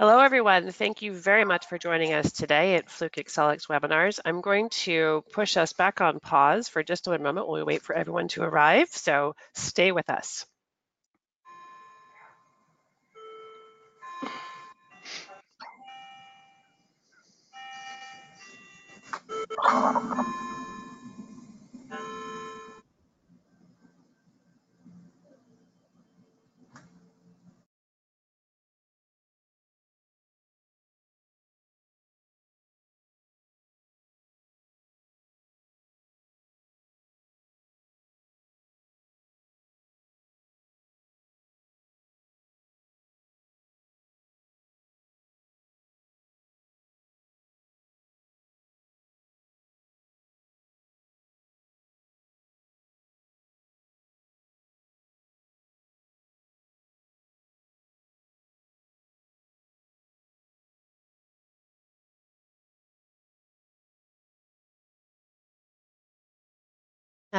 Hello, everyone. Thank you very much for joining us today at Fluke Accelix webinars. I'm going to push us back on pause for just a moment while we wait for everyone to arrive, so stay with us.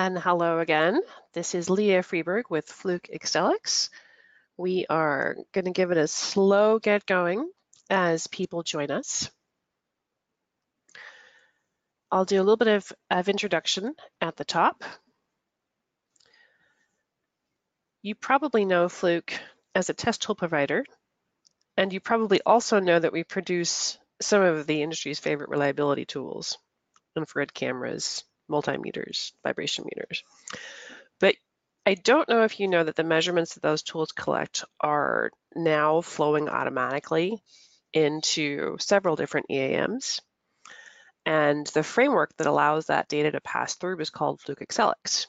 And hello again. This is Leah Freeberg with Fluke Accelix. We are going to give it a slow get going as people join us. I'll do a little bit of, of introduction at the top. You probably know Fluke as a test tool provider, and you probably also know that we produce some of the industry's favorite reliability tools, infrared cameras, multimeters, vibration meters. But I don't know if you know that the measurements that those tools collect are now flowing automatically into several different EAMs. And the framework that allows that data to pass through is called Fluke Accelix.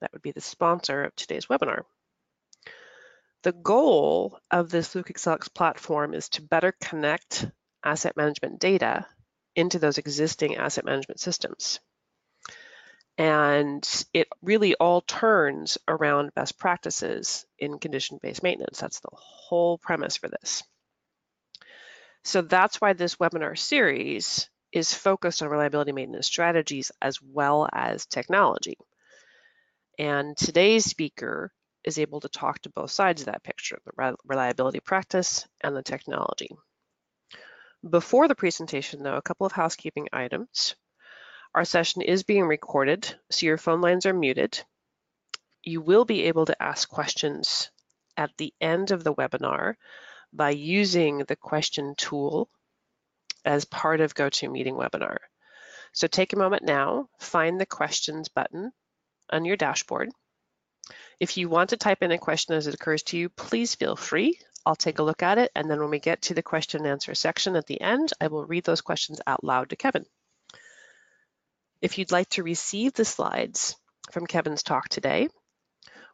That would be the sponsor of today's webinar. The goal of this Fluke Accelix platform is to better connect asset management data into those existing asset management systems. And it really all turns around best practices in condition-based maintenance. That's the whole premise for this. So that's why this webinar series is focused on reliability maintenance strategies as well as technology. And today's speaker is able to talk to both sides of that picture, the reliability practice and the technology. Before the presentation, though, a couple of housekeeping items. Our session is being recorded, so your phone lines are muted. You will be able to ask questions at the end of the webinar by using the question tool as part of GoToMeeting webinar. So take a moment now, find the questions button on your dashboard. If you want to type in a question as it occurs to you, please feel free. I'll take a look at it, and then when we get to the question and answer section at the end, I will read those questions out loud to Kevin. If you'd like to receive the slides from Kevin's talk today,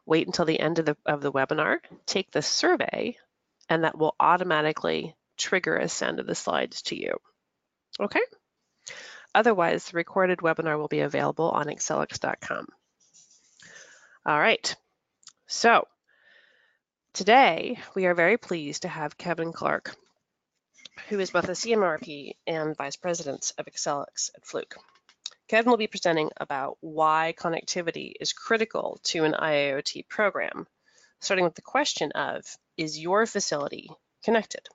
wait until the end of the, of the webinar, take the survey, and that will automatically trigger a send of the slides to you. Okay? Otherwise, the recorded webinar will be available on accelix.com. All right, so today we are very pleased to have Kevin Clark, who is both a CMRP and Vice President of Accelix at Fluke. Kevin will be presenting about why connectivity is critical to an IIoT program, starting with the question of, is your facility connected?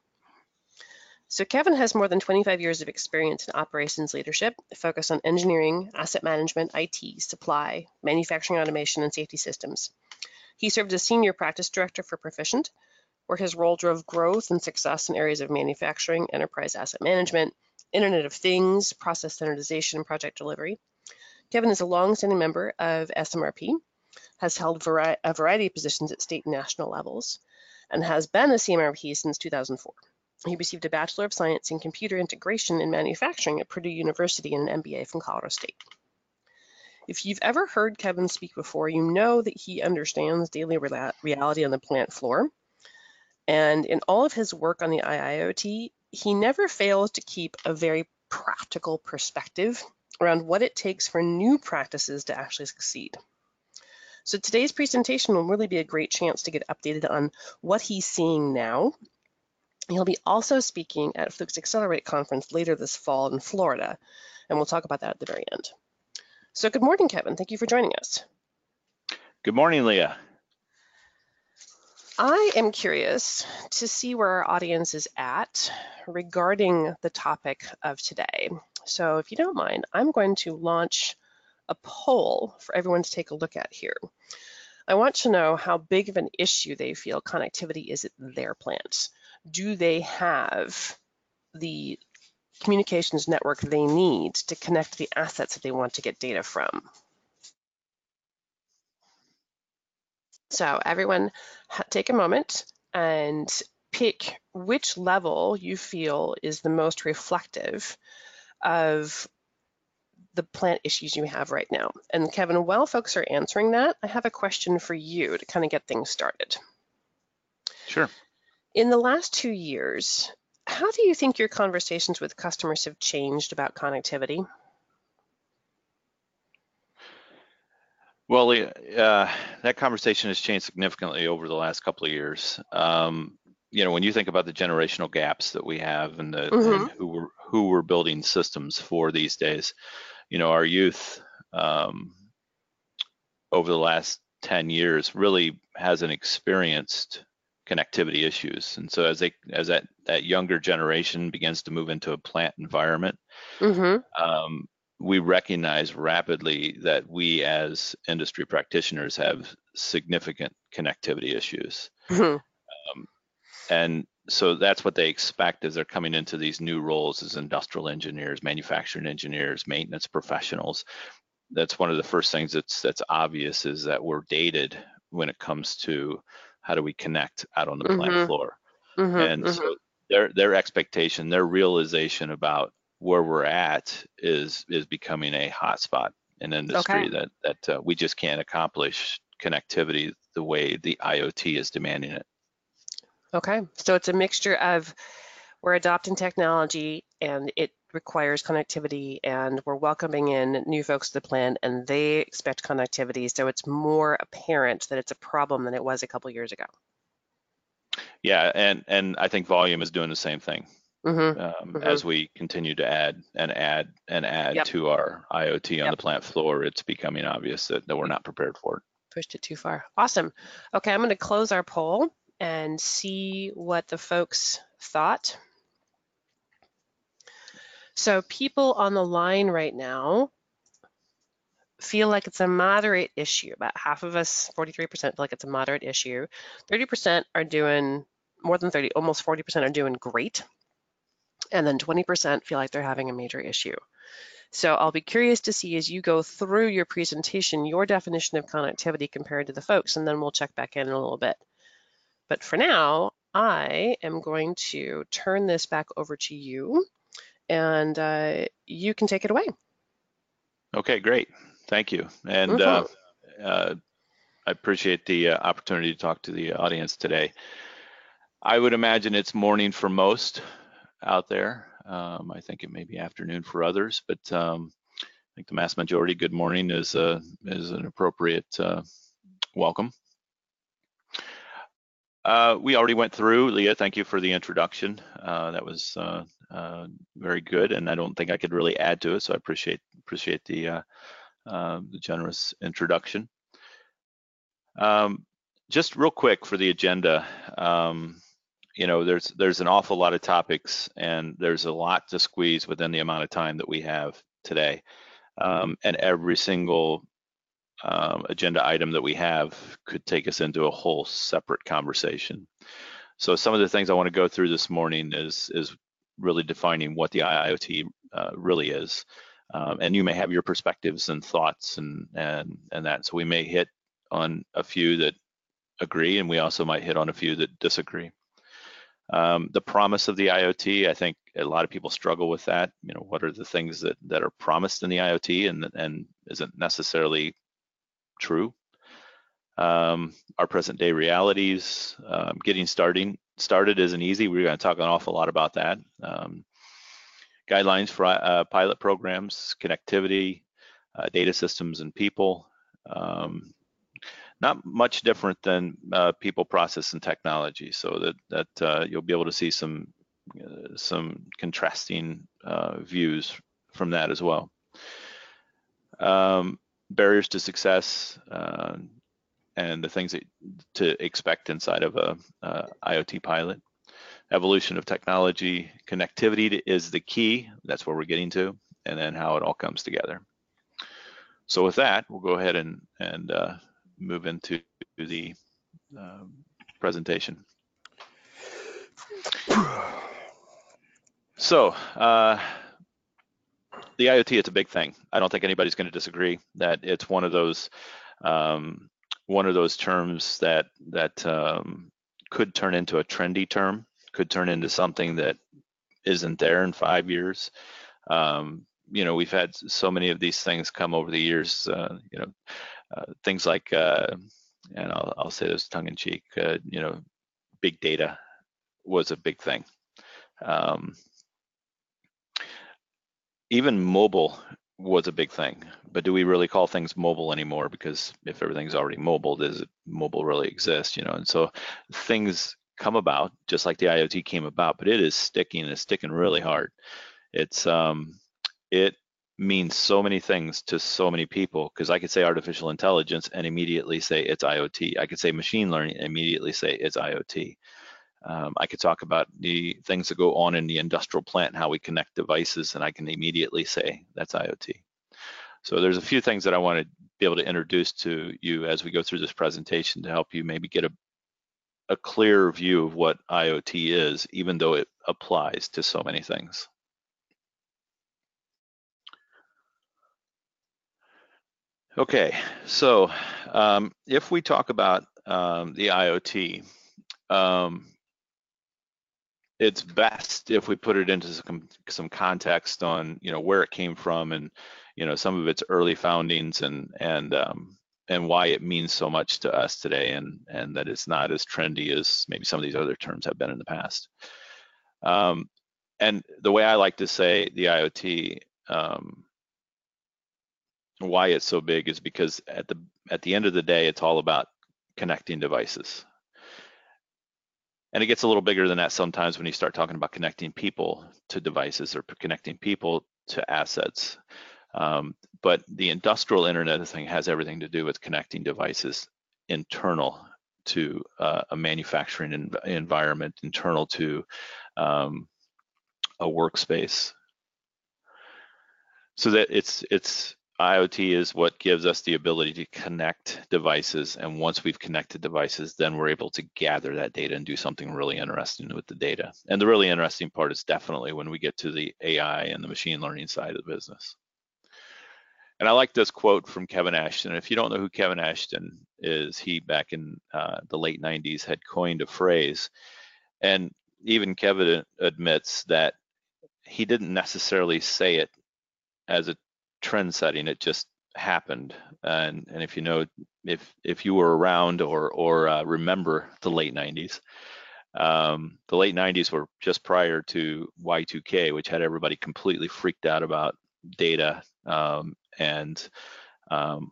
So Kevin has more than 25 years of experience in operations leadership, focused on engineering, asset management, IT, supply, manufacturing automation, and safety systems. He served as senior practice director for Proficient, where his role drove growth and success in areas of manufacturing, enterprise asset management, Internet of Things, process standardization, and project delivery. Kevin is a long-standing member of SMRP, has held vari a variety of positions at state and national levels, and has been a CMRP since 2004. He received a Bachelor of Science in Computer Integration and Manufacturing at Purdue University and an MBA from Colorado State. If you've ever heard Kevin speak before, you know that he understands daily reality on the plant floor. And in all of his work on the IIoT, he never fails to keep a very practical perspective around what it takes for new practices to actually succeed. So today's presentation will really be a great chance to get updated on what he's seeing now. He'll be also speaking at Fluke's Xcelerate conference later this fall in Florida, and we'll talk about that at the very end. So good morning, Kevin. Thank you for joining us. Good morning, Leah. I am curious to see where our audience is at regarding the topic of today. So if you don't mind, I'm going to launch a poll for everyone to take a look at here. I want to know how big of an issue they feel connectivity is at their plants. Do they have the communications network they need to connect the assets that they want to get data from? So everyone take a moment and pick which level you feel is the most reflective of the plant issues you have right now. And Kevin, while folks are answering that, I have a question for you to kind of get things started. Sure. In the last two years, how do you think your conversations with customers have changed about connectivity? Well, uh, that conversation has changed significantly over the last couple of years. Um, you know, when you think about the generational gaps that we have and, the, mm-hmm. and who we're who we're building systems for these days, you know, our youth um, over the last 10 years really hasn't experienced connectivity issues. And so as they as that that younger generation begins to move into a plant environment, mm-hmm. um, we recognize rapidly that we as industry practitioners have significant connectivity issues. Mm-hmm. Um, and so that's what they expect as they're coming into these new roles as industrial engineers, manufacturing engineers, maintenance professionals. That's one of the first things that's that's obvious is that we're dated when it comes to how do we connect out on the mm-hmm. plant floor. Mm-hmm, and mm-hmm. so their their expectation, their realization about where we're at is is becoming a hotspot in industry okay. that that uh, we just can't accomplish connectivity the way the IoT is demanding it. Okay, so it's a mixture of we're adopting technology and it requires connectivity and we're welcoming in new folks to the plant and they expect connectivity so it's more apparent that it's a problem than it was a couple years ago yeah and and i think volume is doing the same thing mm-hmm. Um, mm-hmm. as we continue to add and add and add yep. to our iot on yep. the plant floor it's becoming obvious that, that we're not prepared for it pushed it too far awesome okay i'm going to close our poll and see what the folks thought so people on the line right now feel like it's a moderate issue. About half of us, 43%, feel like it's a moderate issue. 30% are doing more than 30, almost 40% are doing great. And then 20% feel like they're having a major issue. So I'll be curious to see as you go through your presentation, your definition of connectivity compared to the folks, and then we'll check back in, in a little bit. But for now, I am going to turn this back over to you and uh, you can take it away. Okay, great. Thank you. And mm-hmm. uh, uh, I appreciate the uh, opportunity to talk to the audience today. I would imagine it's morning for most out there. Um, I think it may be afternoon for others, but um, I think the mass majority, good morning is, uh, is an appropriate uh, welcome. Uh, we already went through, Leah, thank you for the introduction. Uh, that was uh, uh very good, and I don't think I could really add to it, so I appreciate appreciate the, um, the generous introduction. Um, just real quick for the agenda, um, you know, there's there's an awful lot of topics, and there's a lot to squeeze within the amount of time that we have today. Um, and every single um, agenda item that we have could take us into a whole separate conversation. So some of the things I want to go through this morning is is really defining what the IoT uh, really is. Um, and you may have your perspectives and thoughts and and and that. So we may hit on a few that agree, and we also might hit on a few that disagree. Um, the promise of the IoT, I think a lot of people struggle with that. You know, what are the things that that are promised in the IoT and and isn't necessarily true. Um, our present day realities, um, getting starting started isn't easy. We're going to talk an awful lot about that. Um, guidelines for uh, pilot programs, connectivity, uh, data systems and people. Not much different than uh, people, process, and technology. So that that uh, you'll be able to see some uh, some contrasting uh, views from that as well. Um, barriers to success, uh, and the things that, to expect inside of a, a IoT pilot. Evolution of technology, connectivity is the key. That's where we're getting to, and then how it all comes together. So with that, we'll go ahead and, and uh, move into the um, presentation. So uh, the IoT, it's a big thing. I don't think anybody's going to disagree that it's one of those um, one of those terms that that um, could turn into a trendy term, could turn into something that isn't there in five years. Um, you know, we've had so many of these things come over the years. Uh, you know, things like, uh, and I'll, I'll, say this tongue in cheek. Uh, you know, big data was a big thing. Um, even mobile was a big thing, but do we really call things mobile anymore? Because if everything's already mobile, does mobile really exist? You know, and so things come about just like the IoT came about, but it is sticking and it's sticking really hard. It's um, it means so many things to so many people because I could say artificial intelligence and immediately say it's IoT. I could say machine learning and immediately say it's IoT. Um, I could talk about the things that go on in the industrial plant and how we connect devices, and I can immediately say that's IoT. So there's a few things that I want to be able to introduce to you as we go through this presentation to help you maybe get a, a clear view of what IoT is, even though it applies to so many things. Okay, so um, if we talk about um, the IoT, um, it's best if we put it into some, some context on you know where it came from and you know some of its early foundings and and um, and why it means so much to us today and and that it's not as trendy as maybe some of these other terms have been in the past. Um, and the way I like to say the IoT um, why it's so big is because at the at the end of the day it's all about connecting devices and it gets a little bigger than that sometimes when you start talking about connecting people to devices or connecting people to assets. Um, but the industrial internet thing has everything to do with connecting devices internal to uh, a manufacturing env environment, internal to um, a workspace. So that it's it's IoT is what gives us the ability to connect devices. And once we've connected devices, then we're able to gather that data and do something really interesting with the data. And the really interesting part is definitely when we get to the AI and the machine learning side of the business. And I like this quote from Kevin Ashton. If you don't know who Kevin Ashton is, he back in uh, the late 90s had coined a phrase. And even Kevin admits that he didn't necessarily say it as a trend setting. It just happened. And and if you know if if you were around or or uh, remember the late 90s, um, the late 90s were just prior to Y2K, which had everybody completely freaked out about data um, and um,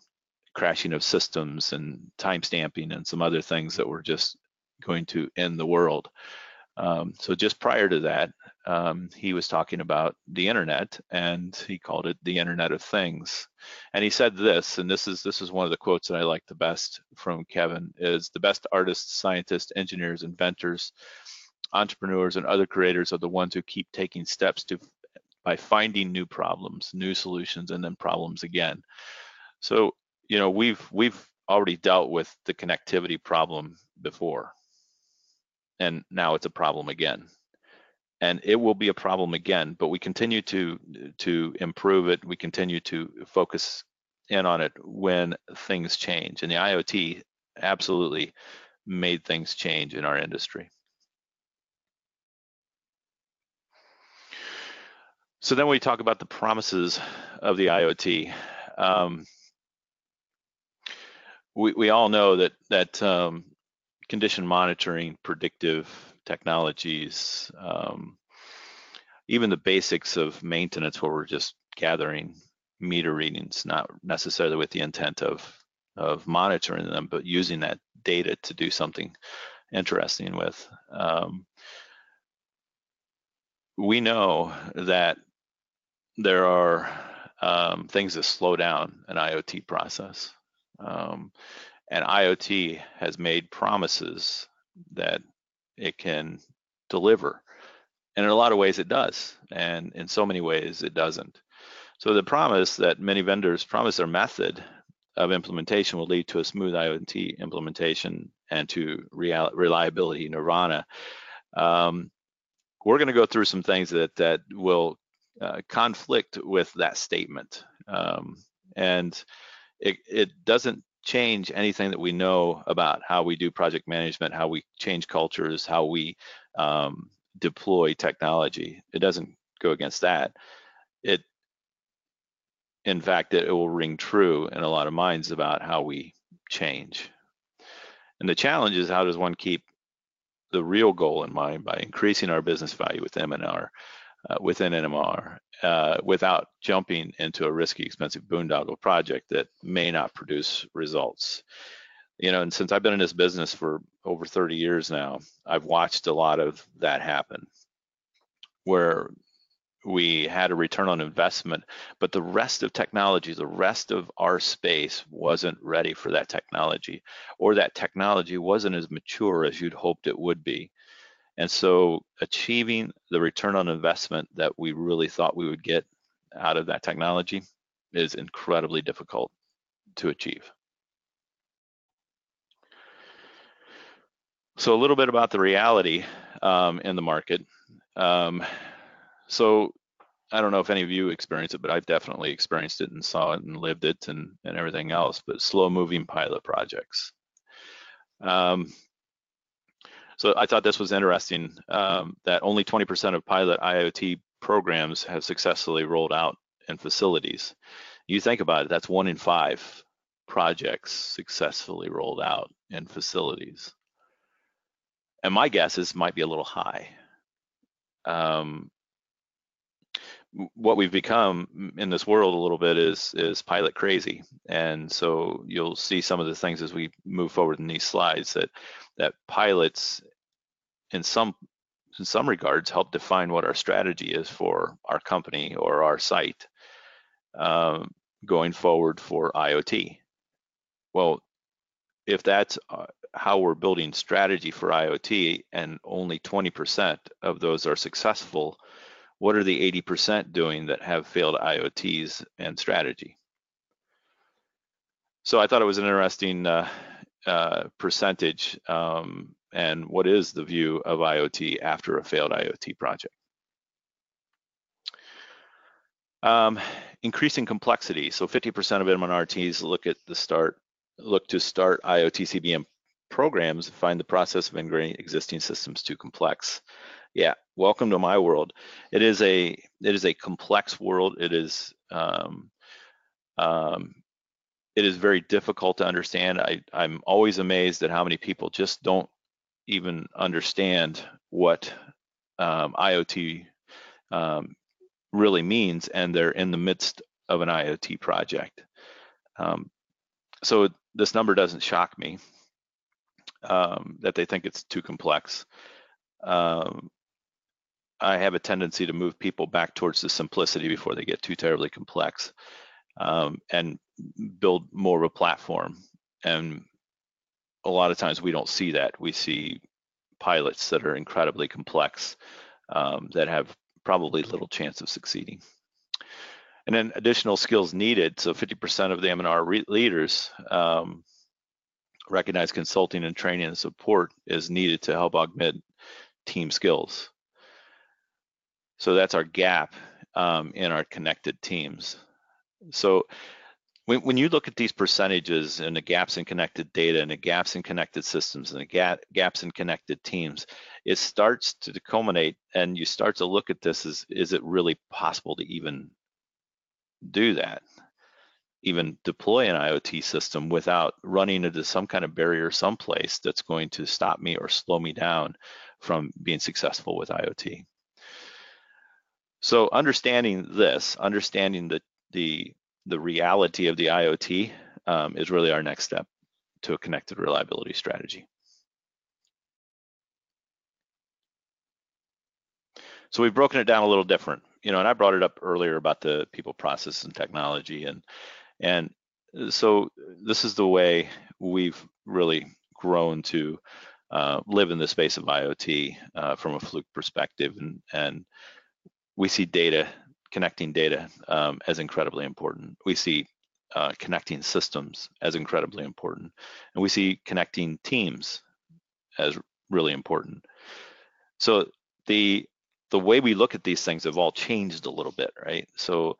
crashing of systems and time stamping and some other things that were just going to end the world. Um, so just prior to that, um, he was talking about the internet and he called it the Internet of Things. And he said this, and this is this is one of the quotes that I like the best from Kevin: is the best artists, scientists, engineers, inventors, entrepreneurs, and other creators are the ones who keep taking steps to by finding new problems, new solutions, and then problems again. So you know we've we've already dealt with the connectivity problem before and now it's a problem again and it will be a problem again but we continue to to improve it. We continue to focus in on it when things change. And the iot absolutely made things change in our industry. So then we talk about the promises of the iot um, we, we all know that that um, condition monitoring, predictive technologies, um, even the basics of maintenance where we're just gathering meter readings, not necessarily with the intent of, of monitoring them, but using that data to do something interesting with. Um, we know that there are um, things that slow down an IoT process. Um, and IoT has made promises that it can deliver. And in a lot of ways it does, and in so many ways it doesn't. So the promise that many vendors promise their method of implementation will lead to a smooth IoT implementation and to real, reliability nirvana. Um, we're going to go through some things that that will uh, conflict with that statement, um, and it, it doesn't change anything that we know about how we do project management, how we change cultures, how we um, deploy technology. It doesn't go against that. It, in fact, it, it will ring true in a lot of minds about how we change. And the challenge is how does one keep the real goal in mind by increasing our business value with M&R, uh, within NMR uh, without jumping into a risky, expensive boondoggle project that may not produce results. You know, and since I've been in this business for over 30 years now, I've watched a lot of that happen where we had a return on investment, but the rest of technology, the rest of our space wasn't ready for that technology, or that technology wasn't as mature as you'd hoped it would be. And so achieving the return on investment that we really thought we would get out of that technology is incredibly difficult to achieve. So a little bit about the reality um, in the market. Um, so I don't know if any of you experienced it, but I've definitely experienced it and saw it and lived it and, and everything else, but slow moving pilot projects. Um, so I thought this was interesting um, that only 20% of pilot IoT programs have successfully rolled out in facilities. You think about it, that's one in five projects successfully rolled out in facilities. And my guess is might be a little high. Um, what we've become in this world a little bit is is pilot crazy and so you'll see some of the things as we move forward in these slides that that pilots in some in some regards help define what our strategy is for our company or our site um, going forward for IoT. Well, if that's uh, how we're building strategy for IoT and only 20% of those are successful, what are the 80% doing that have failed IoTs and strategy? So I thought it was an interesting uh, uh, percentage um, and what is the view of IoT after a failed IoT project. Um, increasing complexity. So 50% of MNRTs look at the start, look to start IoT CBM programs find the process of integrating existing systems too complex. Yeah, welcome to my world. It is a it is a complex world. It is um, um, it is very difficult to understand. I, I'm always amazed at how many people just don't even understand what um, IoT um, really means, and they're in the midst of an IoT project. Um, so this number doesn't shock me um, that they think it's too complex. Um, I have a tendency to move people back towards the simplicity before they get too terribly complex um, and build more of a platform. And a lot of times we don't see that. We see pilots that are incredibly complex um, that have probably little chance of succeeding. And then additional skills needed. So 50% of the M&R leaders um, recognize consulting and training and support is needed to help augment team skills. So that's our gap um, in our connected teams. So when, when you look at these percentages and the gaps in connected data and the gaps in connected systems and the gap, gaps in connected teams, it starts to culminate and you start to look at this as, is it really possible to even do that? Even deploy an IoT system without running into some kind of barrier someplace that's going to stop me or slow me down from being successful with IoT. So understanding this, understanding the, the the reality of the IoT um, is really our next step to a connected reliability strategy. So we've broken it down a little different, you know, and I brought it up earlier about the people, process, and technology, and and so this is the way we've really grown to uh, live in the space of IoT uh, from a Fluke perspective, and, and we see data, connecting data um, as incredibly important. We see uh, connecting systems as incredibly important, and we see connecting teams as really important. So the the way we look at these things have all changed a little bit, right? So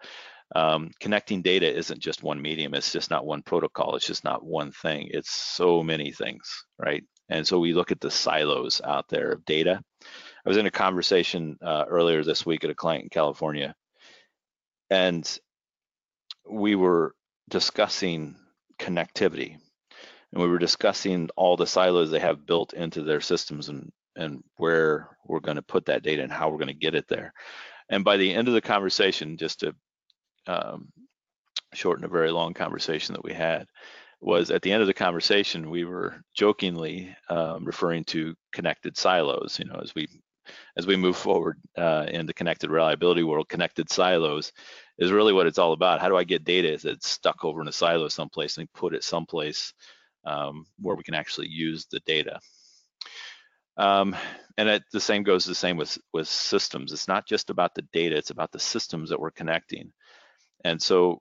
um, connecting data isn't just one medium. It's just not one protocol. It's just not one thing. It's so many things, right? And so we look at the silos out there of data. I was in a conversation uh, earlier this week at a client in California, and we were discussing connectivity, and we were discussing all the silos they have built into their systems and and where we're going to put that data and how we're going to get it there. And by the end of the conversation, just to um, shorten a very long conversation that we had, was at the end of the conversation, we were jokingly um, referring to connected silos. You know, as we as we move forward uh, in the connected reliability world, connected silos is really what it's all about. How do I get data that's stuck over in a silo someplace and put it someplace um, where we can actually use the data? Um, and it, the same goes the same with with systems. It's not just about the data; it's about the systems that we're connecting. And so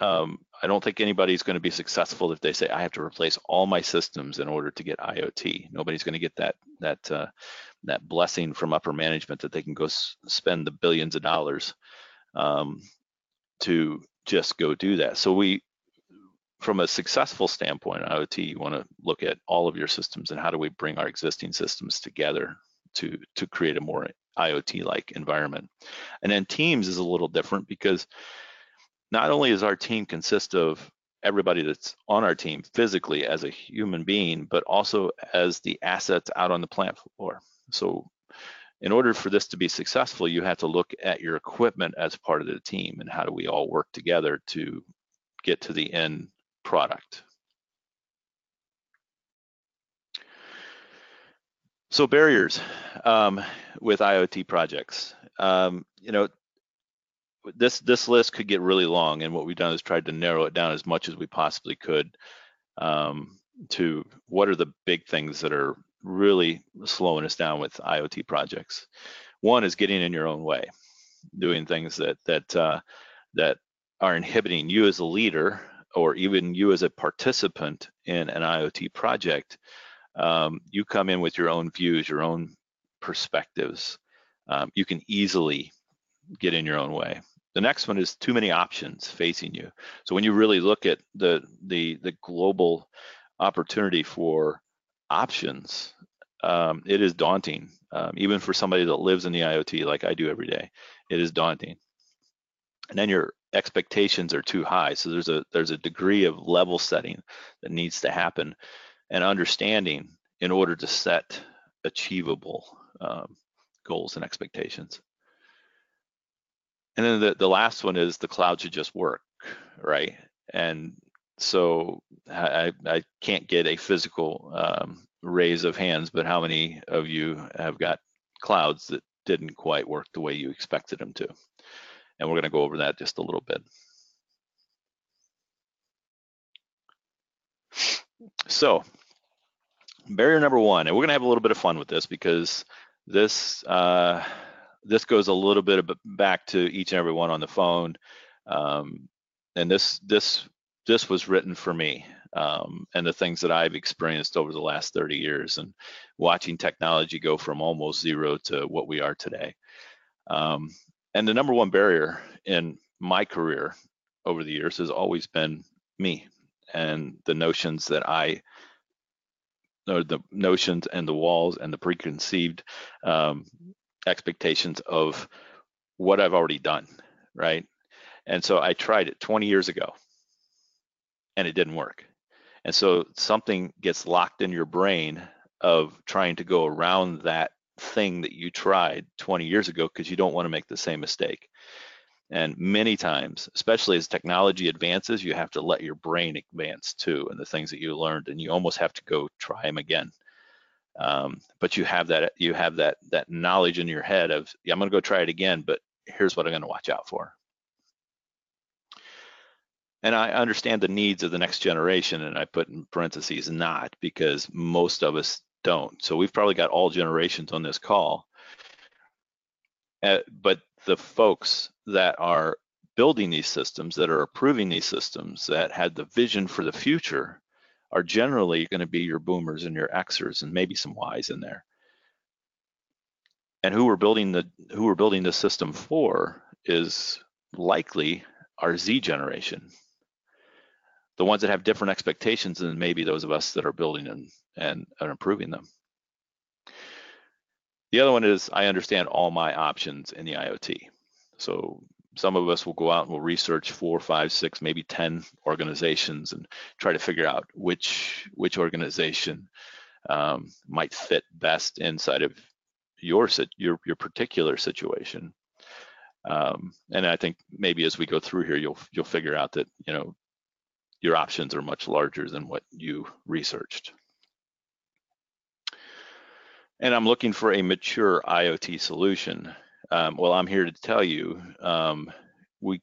um, I don't think anybody's going to be successful if they say I have to replace all my systems in order to get IoT. Nobody's going to get that that uh, that blessing from upper management that they can go spend the billions of dollars um, to just go do that. So we, from a successful standpoint, IoT, you want to look at all of your systems and how do we bring our existing systems together to to create a more IoT-like environment. And then Teams is a little different because not only is our team consist of everybody that's on our team physically as a human being, but also as the assets out on the plant floor. So in order for this to be successful, you have to look at your equipment as part of the team and how do we all work together to get to the end product. So barriers um, with IoT projects. Um, you know, this this list could get really long, and what we've done is tried to narrow it down as much as we possibly could um, to what are the big things that are really slowing us down with IoT projects. One is getting in your own way, doing things that that uh, that are inhibiting you as a leader or even you as a participant in an IoT project. Um, you come in with your own views, your own perspectives. Um, you can easily get in your own way. The next one is too many options facing you. So when you really look at the the the global opportunity for options, um, it is daunting. Um, even for somebody that lives in the IoT like I do every day, it is daunting. And then your expectations are too high. So there's a there's a degree of level setting that needs to happen and understanding in order to set achievable um, goals and expectations. And then the, the last one is the cloud should just work, right? And so I, I can't get a physical um, raise of hands, but how many of you have got clouds that didn't quite work the way you expected them to? And we're gonna go over that just a little bit. So barrier number one, and we're gonna have a little bit of fun with this because this uh, this goes a little bit back to each and every one on the phone. Um, and this this this was written for me um, and the things that I've experienced over the last 30 years and watching technology go from almost zero to what we are today. Um, and the number one barrier in my career over the years has always been me and the notions that I or the notions and the walls and the preconceived um, expectations of what I've already done, right? And so I tried it 20 years ago and it didn't work. And so something gets locked in your brain of trying to go around that thing that you tried 20 years ago because you don't want to make the same mistake. And many times, especially as technology advances, you have to let your brain advance too, and the things that you learned, and you almost have to go try them again. Um, but you have that you have that that knowledge in your head of yeah, I'm going to go try it again, but here's what I'm going to watch out for. And I understand the needs of the next generation, and I put in parentheses not because most of us don't. So we've probably got all generations on this call. Uh, but the folks that are building these systems, that are approving these systems, that had the vision for the future, are generally going to be your boomers and your Xers and maybe some Ys in there. And who we're building the who we're building the system for is likely our Z generation, the ones that have different expectations than maybe those of us that are building and, and, and improving them. The other one is I understand all my options in the IoT. So some of us will go out and we'll research four, five, six, maybe 10 organizations and try to figure out which which organization um, might fit best inside of your your your particular situation. Um, and I think maybe as we go through here, you'll you'll figure out that you know your options are much larger than what you researched. And I'm looking for a mature IoT solution. Um, well, I'm here to tell you, um, we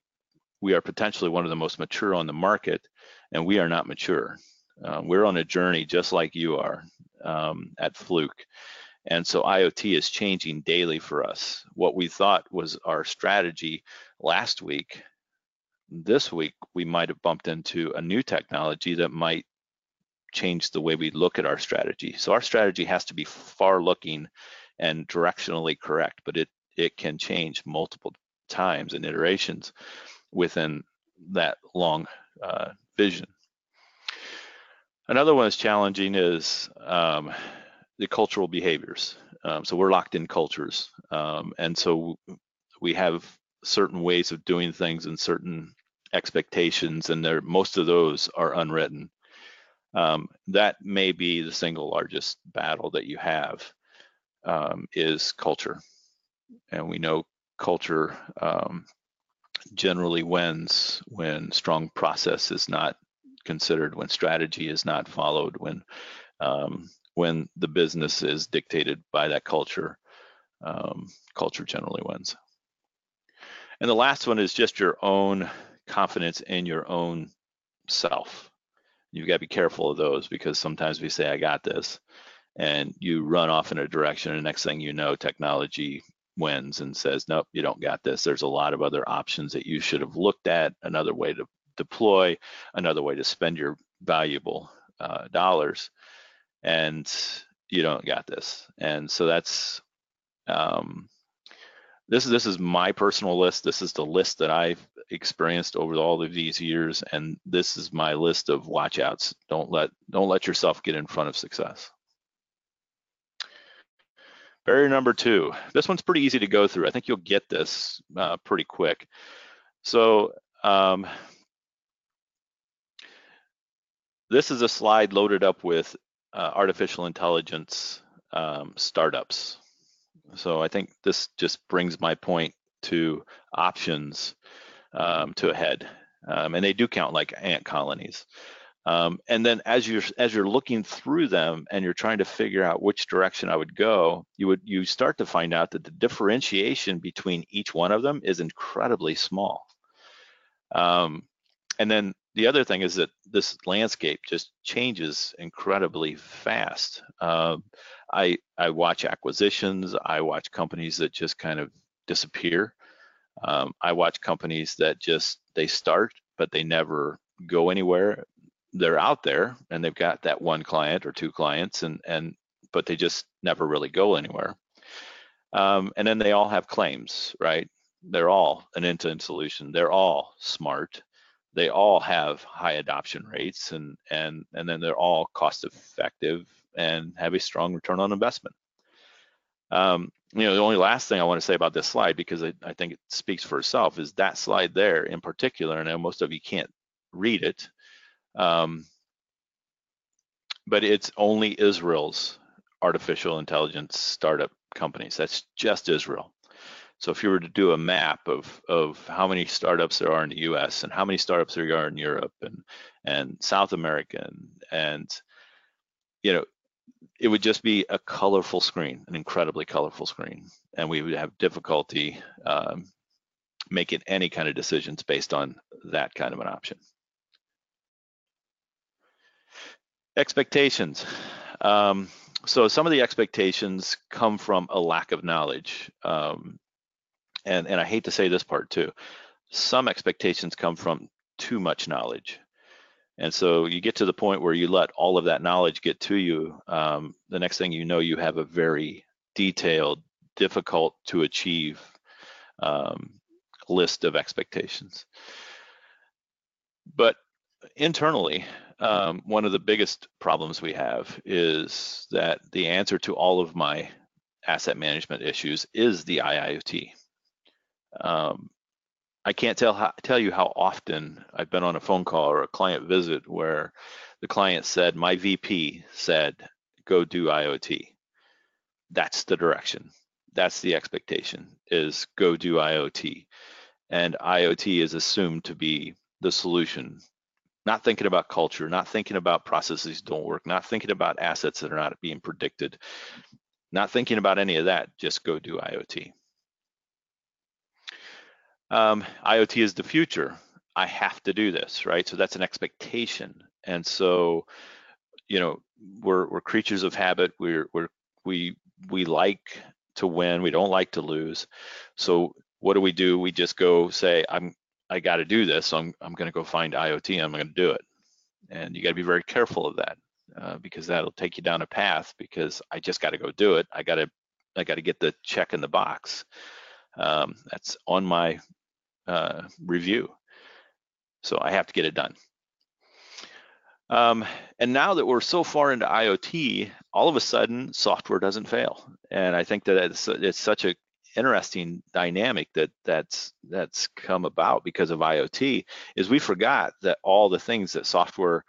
we are potentially one of the most mature on the market, and we are not mature. Uh, we're on a journey just like you are um, at Fluke. And so IoT is changing daily for us. What we thought was our strategy last week this week we might have bumped into a new technology that might change the way we look at our strategy. So our strategy has to be far looking and directionally correct, but it it can change multiple times and iterations within that long uh, vision. Another one that's challenging is um, the cultural behaviors. Um, so we're locked in cultures, um, and so we have certain ways of doing things and certain expectations, and there most of those are unwritten. Um, that may be the single largest battle that you have um, is culture, and we know culture um, generally wins when strong process is not considered, when strategy is not followed, when um, when the business is dictated by that culture. Um, culture generally wins. And the last one is just your own confidence in your own self. You've got to be careful of those because sometimes we say, I got this, and you run off in a direction, and next thing you know, technology wins and says, Nope, you don't got this. There's a lot of other options that you should have looked at, another way to deploy, another way to spend your valuable uh, dollars, and you don't got this. And so that's um, this is this is my personal list. This is the list that I've experienced over all of these years, and this is my list of watchouts. Don't let don't let yourself get in front of success. Barrier number two. This one's pretty easy to go through. I think you'll get this uh, pretty quick. So um, this is a slide loaded up with uh, artificial intelligence um, startups. So I think this just brings my point to options um, to a head, um, and they do count like ant colonies. Um, and then as you're as you're looking through them and you're trying to figure out which direction I would go, you would you start to find out that the differentiation between each one of them is incredibly small. Um, and then the other thing is that this landscape just changes incredibly fast. Uh, I I watch acquisitions. I watch companies that just kind of disappear. Um, I watch companies that just they start but they never go anywhere. They're out there and they've got that one client or two clients and and but they just never really go anywhere. Um, and then they all have claims, right? They're all an end-to-end solution. They're all smart. They all have high adoption rates and and and then they're all cost effective and have a strong return on investment. Um, you know, the only last thing I want to say about this slide, because I, I, think it speaks for itself, is that slide there in particular, I know most of you can't read it, um, but it's only Israel's artificial intelligence startup companies. That's just Israel. So if you were to do a map of of how many startups there are in the U.S. and how many startups there are in Europe and and South America and, and you know it would just be a colorful screen, an incredibly colorful screen, and we would have difficulty um, making any kind of decisions based on that kind of an option. Expectations. Um, so some of the expectations come from a lack of knowledge. Um, and, and I hate to say this part too. Some expectations come from too much knowledge. And so you get to the point where you let all of that knowledge get to you. Um, the next thing you know, you have a very detailed, difficult to achieve um, list of expectations. But internally, um, one of the biggest problems we have is that the answer to all of my asset management issues is the IIoT. Um, I can't tell how, tell you how often I've been on a phone call or a client visit where the client said, "My VP said, go do IoT." That's the direction. That's the expectation is go do IoT. And IoT is assumed to be the solution not thinking about culture, not thinking about processes don't work, not thinking about assets that are not being predicted, not thinking about any of that, just go do IoT. Um, IoT is the future. I have to do this, right? So that's an expectation. And so, you know, we're, we're creatures of habit. We're, we're, we, we like to win. We don't like to lose. So what do we do? We just go say, I'm, I got to do this, so I'm, I'm going to go find IoT and I'm going to do it. And you got to be very careful of that uh, because that'll take you down a path because I just got to go do it. I got to I got to get the check in the box. Um, that's on my uh, review. So I have to get it done. Um, and now that we're so far into IoT, all of a sudden software doesn't fail. And I think that it's, it's such a interesting dynamic that that's that's come about because of IoT is we forgot that all the things that software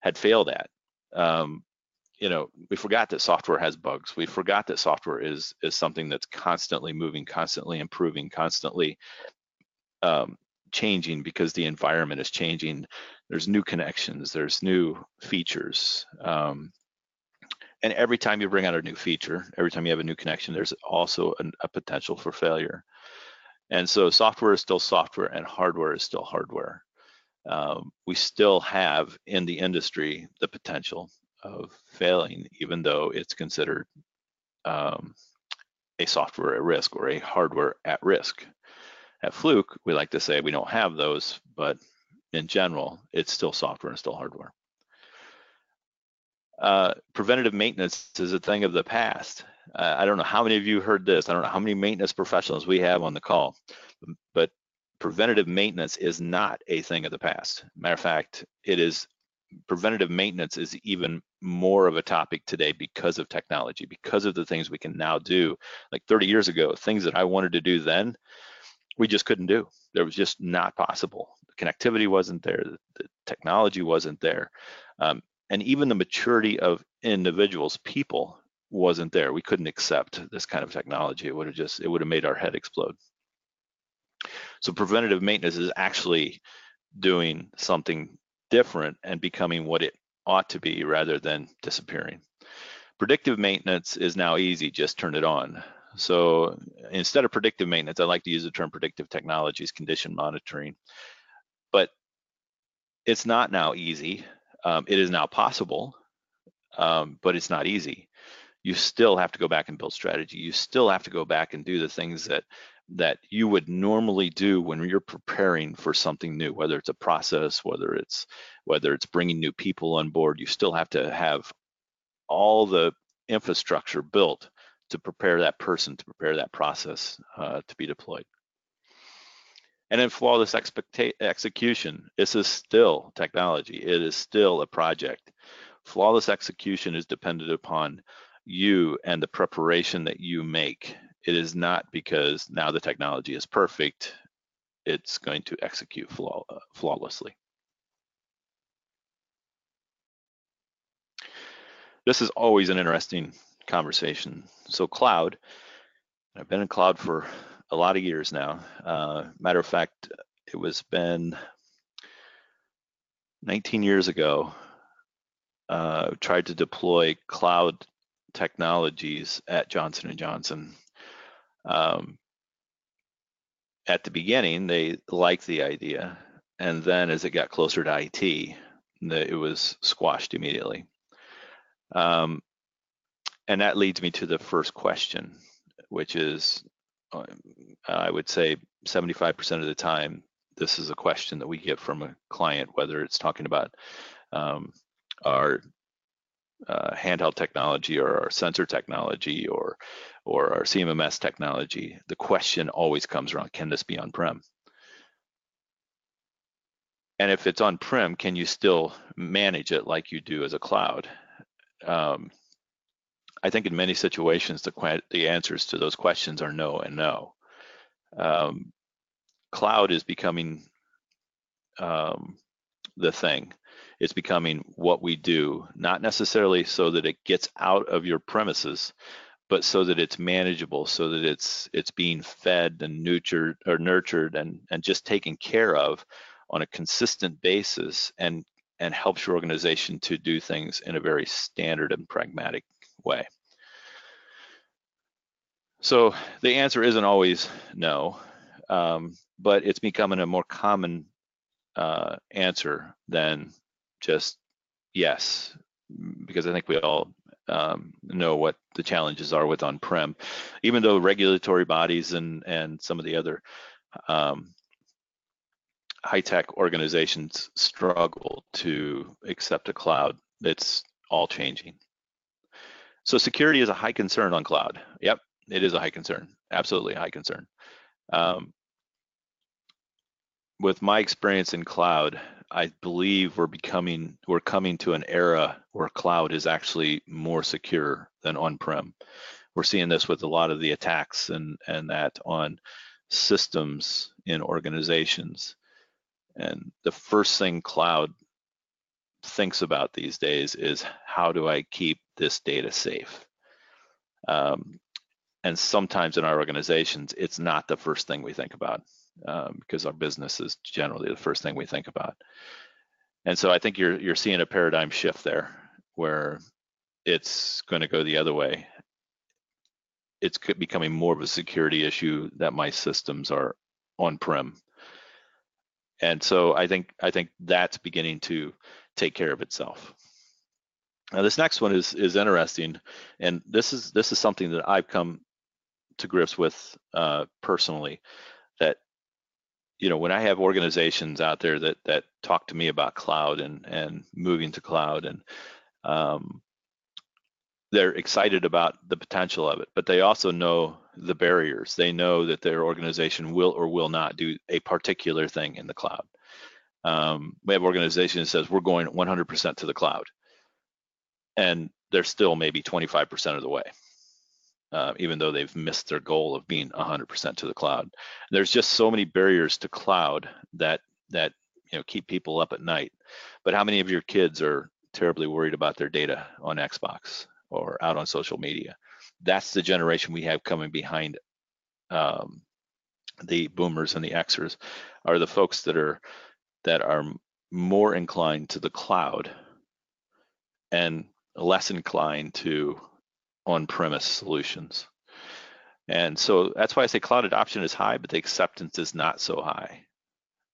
had failed at. Um, you know, we forgot that software has bugs. We forgot that software is is something that's constantly moving, constantly improving, constantly um, changing because the environment is changing. There's new connections, there's new features. Um, and every time you bring out a new feature, every time you have a new connection, there's also an, a potential for failure. And so software is still software and hardware is still hardware. Um, we still have in the industry the potential of failing, even though it's considered um, a software at risk or a hardware at risk. At Fluke, we like to say we don't have those, but in general, it's still software and still hardware uh, preventative maintenance is a thing of the past. Uh, I don't know how many of you heard this. I don't know how many maintenance professionals we have on the call, but preventative maintenance is not a thing of the past. Matter of fact, it is preventative maintenance is even more of a topic today because of technology, because of the things we can now do. Like 30 years ago, things that I wanted to do then, we just couldn't do. There was just not possible. The connectivity wasn't there. The technology wasn't there. Um, and even the maturity of individuals, people, wasn't there. We couldn't accept this kind of technology. It would have just, it would have made our head explode. So preventative maintenance is actually doing something different and becoming what it ought to be rather than disappearing. Predictive maintenance is now easy, just turn it on. So instead of predictive maintenance, I like to use the term predictive technologies, condition monitoring. But it's not now easy. Um, it is now possible, um, but it's not easy. You still have to go back and build strategy. You still have to go back and do the things that that you would normally do when you're preparing for something new, whether it's a process, whether it's whether it's bringing new people on board. You still have to have all the infrastructure built to prepare that person, to prepare that process uh, to be deployed. And then flawless execution, this is still technology. It is still a project. Flawless execution is dependent upon you and the preparation that you make. It is not because now the technology is perfect, it's going to execute flaw flawlessly. This is always an interesting conversation. So cloud, I've been in cloud for a lot of years now. Uh, matter of fact, it was been 19 years ago. Uh, tried to deploy cloud technologies at Johnson Johnson. Um, at the beginning, they liked the idea, and then as it got closer to IT, it was squashed immediately. Um, and that leads me to the first question, which is, um, I would say 75% of the time, this is a question that we get from a client, whether it's talking about um, our uh, handheld technology or our sensor technology or or our CMMS technology. The question always comes around: Can this be on-prem? And if it's on-prem, can you still manage it like you do as a cloud? Um, I think in many situations, the, the answers to those questions are no and no. Um, cloud is becoming um, the thing. It's becoming what we do, not necessarily so that it gets out of your premises, but so that it's manageable, so that it's it's being fed and nurtured or nurtured and and just taken care of on a consistent basis and and helps your organization to do things in a very standard and pragmatic way. So the answer isn't always no, um, but it's becoming a more common uh, answer than just yes, because I think we all um, know what the challenges are with on-prem, even though regulatory bodies and and some of the other um, high-tech organizations struggle to accept a cloud. It's all changing. So security is a high concern on cloud. Yep, it is a high concern. Absolutely a high concern. Um, with my experience in cloud, I believe we're becoming we're coming to an era where cloud is actually more secure than on-prem. We're seeing this with a lot of the attacks and and that on systems in organizations. And the first thing cloud thinks about these days is how do I keep this data safe? Um, and sometimes in our organizations, it's not the first thing we think about um, because our business is generally the first thing we think about. And so I think you're you're seeing a paradigm shift there where it's going to go the other way. It's becoming more of a security issue that my systems are on-prem. And so I think I think that's beginning to take care of itself. Now this next one is is interesting, and this is this is something that I've come to grips with uh, personally. That you know when i have organizations out there that that talk to me about cloud and and moving to cloud and um, they're excited about the potential of it but they also know the barriers they know that their organization will or will not do a particular thing in the cloud um, we have organizations that says we're going 100% to the cloud and they're still maybe 25% of the way uh, even though they've missed their goal of being 100% to the cloud. There's just so many barriers to cloud that that you know keep people up at night. But how many of your kids are terribly worried about their data on Xbox or out on social media? That's the generation we have coming behind um, the boomers and the Xers are the folks that are that are more inclined to the cloud and less inclined to on-premise solutions. And so that's why I say cloud adoption is high, but the acceptance is not so high.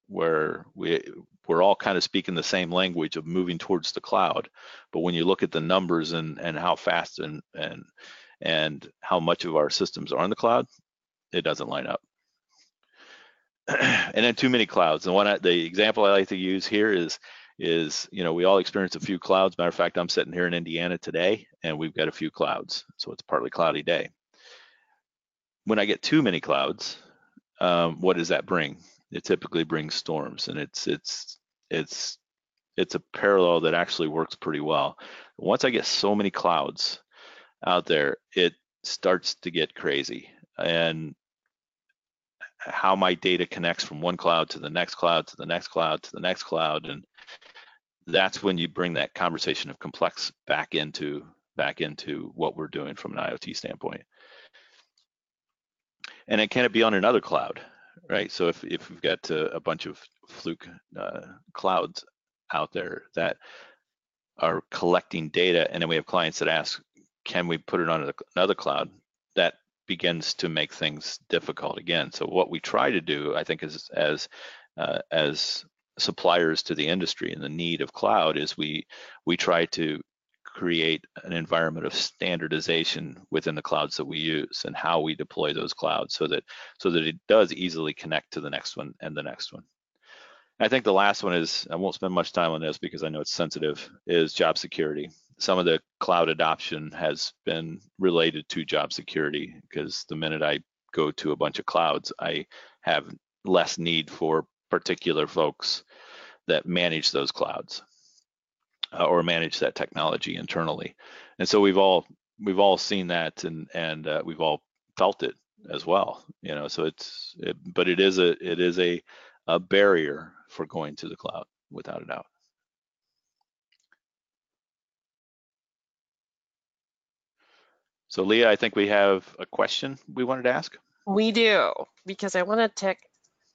Where we we're all kind of speaking the same language of moving towards the cloud, but when you look at the numbers and and how fast and and and how much of our systems are in the cloud, it doesn't line up. and then too many clouds. And one the example I like to use here is is, you know, we all experience a few clouds. Matter of fact, I'm sitting here in Indiana today and we've got a few clouds. So it's a partly cloudy day. When I get too many clouds, um, what does that bring? It typically brings storms and it's, it's, it's, it's a parallel that actually works pretty well. Once I get so many clouds out there, it starts to get crazy. And how my data connects from one cloud to the next cloud to the next cloud to the next cloud and that's when you bring that conversation of complex back into back into what we're doing from an IoT standpoint. And it can it be on another cloud, right? So if if we've got uh, a bunch of Fluke uh, clouds out there that are collecting data, and then we have clients that ask, can we put it on another cloud? That begins to make things difficult again. So what we try to do, I think, is as uh, as suppliers to the industry and the need of cloud is we we try to create an environment of standardization within the clouds that we use and how we deploy those clouds so that so that it does easily connect to the next one and the next one. I think the last one is, I won't spend much time on this because I know it's sensitive, is job security. Some of the cloud adoption has been related to job security because the minute I go to a bunch of clouds, I have less need for particular folks that manage those clouds uh, or manage that technology internally. And so we've all we've all seen that and and uh, we've all felt it as well. You know, so it's it, but it is a it is a a barrier for going to the cloud without a doubt. So Leah, I think we have a question we wanted to ask. We do, because I want to take,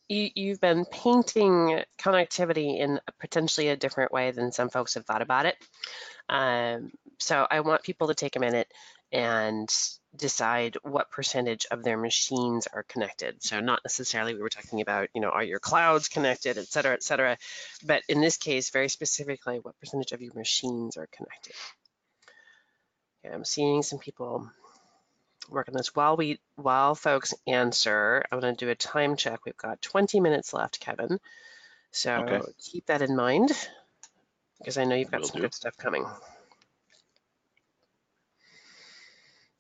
you, you've been painting connectivity in potentially a different way than some folks have thought about it. Um, so I want people to take a minute and decide what percentage of their machines are connected. So not necessarily we were talking about, you know, are your clouds connected, et cetera, et cetera. But in this case, very specifically, what percentage of your machines are connected? Okay, I'm seeing some people work on this. While we, while folks answer, I'm gonna do a time check. We've got 20 minutes left, Kevin. So Okay. keep that in mind because I know you've got Will some do. good stuff coming.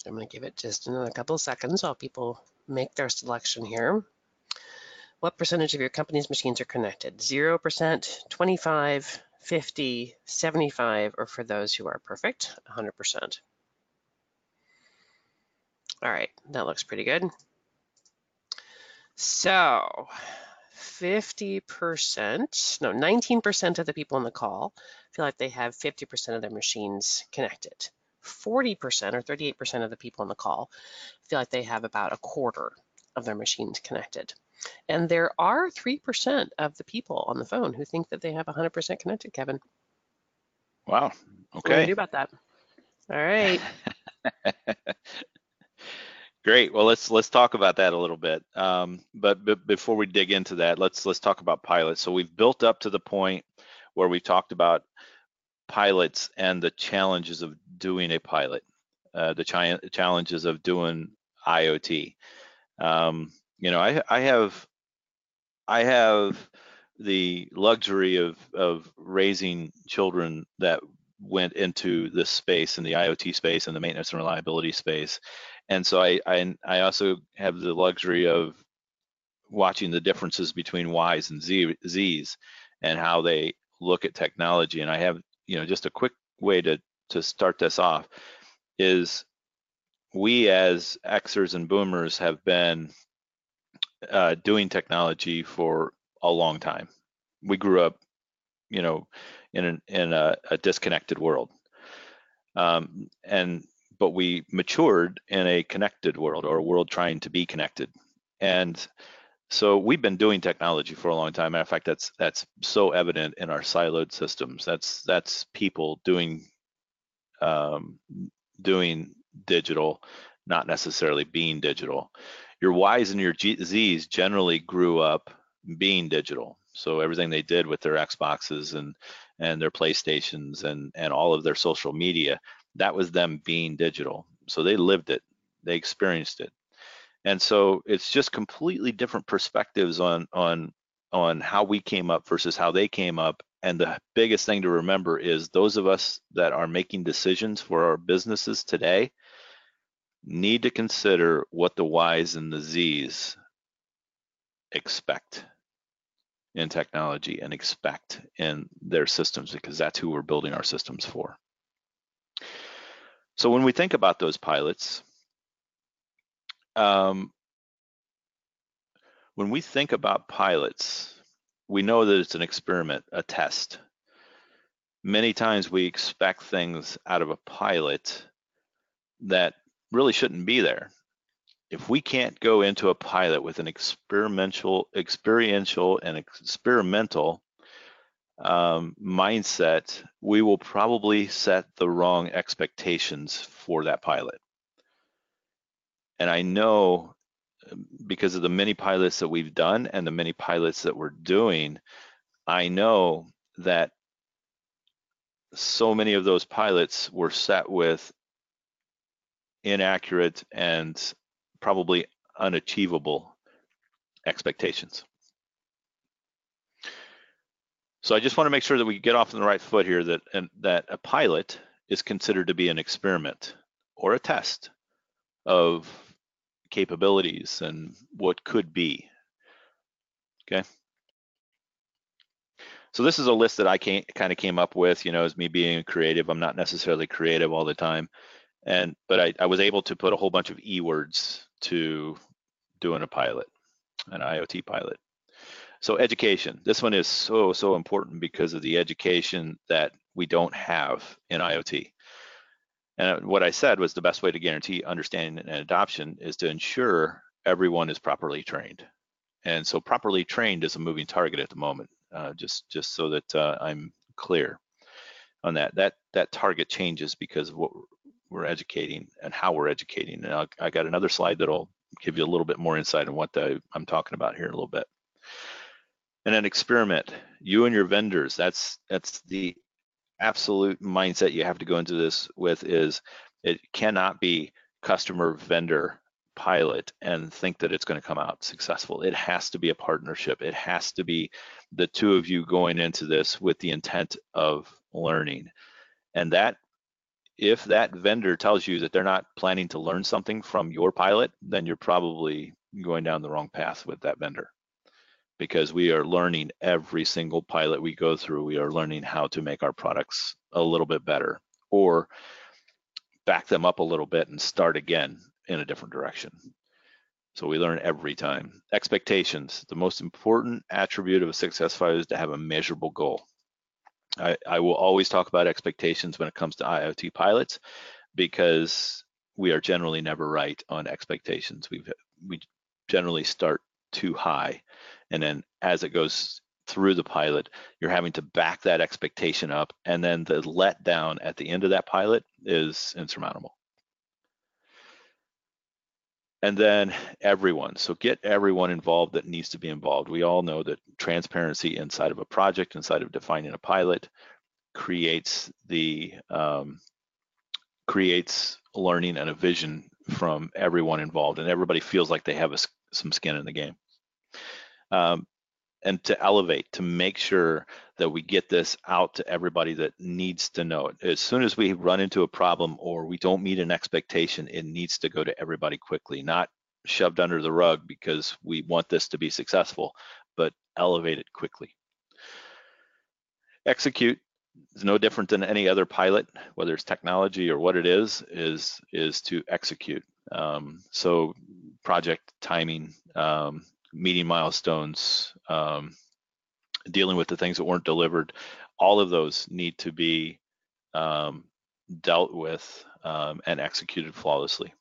I'm going to give it just another couple of seconds while people make their selection here. What percentage of your company's machines are connected? 0%, 25, 50, 75, or for those who are perfect, 100%. All right, that looks pretty good. So 50%, no, 19% of the people on the call feel like they have 50% of their machines connected. 40% or 38% of the people on the call feel like they have about a quarter of their machines connected. And there are 3% of the people on the phone who think that they have 100% connected, Kevin. Wow. Okay. What do you do about that? All right. Great. Well, let's let's talk about that a little bit. Um, but, but before we dig into that, let's let's talk about pilots. So we've built up to the point where we've talked about pilots and the challenges of doing a pilot, uh, the chi- challenges of doing IoT. Um, you know, I I have I have the luxury of of raising children that went into this space in the IoT space and the maintenance and reliability space. And so I, I I also have the luxury of watching the differences between Y's and Z, Z's and how they look at technology. And I have, you know, just a quick way to to start this off is we as Xers and Boomers have been uh, doing technology for a long time. We grew up, you know, in an, in a, a disconnected world, um, and but we matured in a connected world or a world trying to be connected, and so we've been doing technology for a long time. Matter of fact, that's that's so evident in our siloed systems. That's that's people doing um, doing digital, not necessarily being digital. Your Ys and your G- Zs generally grew up being digital. So everything they did with their Xboxes and and their PlayStations and and all of their social media, that was them being digital. So they lived it, they experienced it. And so it's just completely different perspectives on on on how we came up versus how they came up. And the biggest thing to remember is those of us that are making decisions for our businesses today need to consider what the Ys and the Zs expect in technology and expect in their systems because that's who we're building our systems for. So when we think about those pilots, um, when we think about pilots, we know that it's an experiment, a test. Many times we expect things out of a pilot that really shouldn't be there. If we can't go into a pilot with an experimental, experiential and experimental um, mindset, we will probably set the wrong expectations for that pilot. And I know um, because of the many pilots that we've done and the many pilots that we're doing, I know that so many of those pilots were set with inaccurate and probably unachievable expectations. So I just want to make sure that we get off on the right foot here that and that a pilot is considered to be an experiment or a test of capabilities and what could be. Okay. So this is a list that I kind of came up with, you know, as me being creative. I'm not necessarily creative all the time. And, but I, I was able to put a whole bunch of E words to doing a pilot, an IoT pilot. So education, this one is so, so important because of the education that we don't have in IoT. And what I said was the best way to guarantee understanding and adoption is to ensure everyone is properly trained. And so properly trained is a moving target at the moment, uh, just, just so that uh, I'm clear on that. That, that target changes because of what we're educating and how we're educating. And I'll, I got another slide that'll give you a little bit more insight on what the, I'm talking about here in a little bit. And an experiment, you and your vendors, that's that's the absolute mindset you have to go into this with is it cannot be customer vendor pilot and think that it's going to come out successful. It has to be a partnership. It has to be the two of you going into this with the intent of learning. And that if that vendor tells you that they're not planning to learn something from your pilot, then you're probably going down the wrong path with that vendor because we are learning every single pilot we go through. We are learning how to make our products a little bit better or back them up a little bit and start again in a different direction. So we learn every time. Expectations, the most important attribute of a success pilot is to have a measurable goal. I, I will always talk about expectations when it comes to IoT pilots because we are generally never right on expectations. We we generally start too high, and then as it goes through the pilot, you're having to back that expectation up, and then the letdown at the end of that pilot is insurmountable. And then everyone, so get everyone involved that needs to be involved. We all know that transparency inside of a project, inside of defining a pilot, creates the um, creates learning and a vision from everyone involved, and everybody feels like they have a, some skin in the game. Um, and to elevate, to make sure that we get this out to everybody that needs to know it. As soon as we run into a problem or we don't meet an expectation, it needs to go to everybody quickly, not shoved under the rug because we want this to be successful, but elevate it quickly. Execute is no different than any other pilot, whether it's technology or what it is, is, is to execute. Um, so project timing, um, meeting milestones, um, dealing with the things that weren't delivered, all of those need to be um, dealt with um, and executed flawlessly.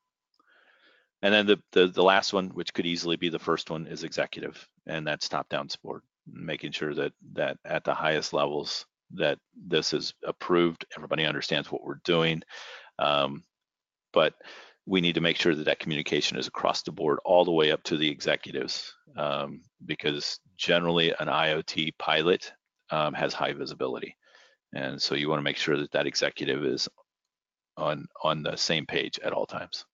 And then the, the, the last one, which could easily be the first one, is executive, and that's top-down support, making sure that that at the highest levels that this is approved, everybody understands what we're doing. Um, but we need to make sure that that communication is across the board all the way up to the executives um, because generally an IoT pilot um, has high visibility. And so you wanna make sure that that executive is on, on the same page at all times.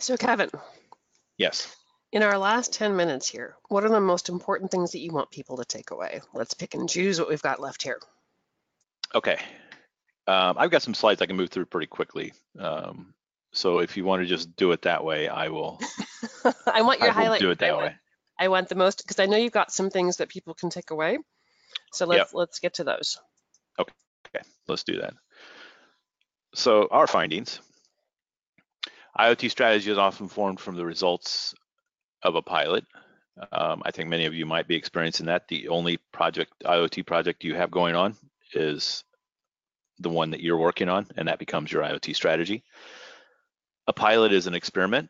So Kevin. Yes. In our last 10 minutes here, what are the most important things that you want people to take away? Let's pick and choose what we've got left here. Okay. Um, I've got some slides I can move through pretty quickly. Um, so if you want to just do it that way, I will. I want your I highlight. do it I that want, way. I want the most because I know you've got some things that people can take away. So let's let's get to those. Okay, let's do that. So our findings. IoT strategy is often formed from the results of a pilot. Um, I think many of you might be experiencing that. The only project, IoT project you have going on is the one that you're working on, and that becomes your IoT strategy. A pilot is an experiment.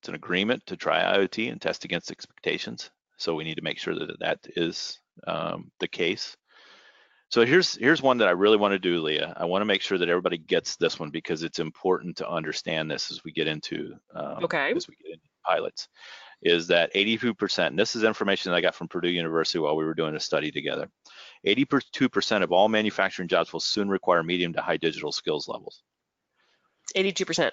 It's an agreement to try IoT and test against expectations. So we need to make sure that that is um, the case. So here's here's one that I really want to do, Leah. I want to make sure that everybody gets this one because it's important to understand this as we get into um, Okay. as we get into pilots. Is that 82%? And this is information that I got from Purdue University while we were doing a study together. 82% of all manufacturing jobs will soon require medium to high digital skills levels. 82%.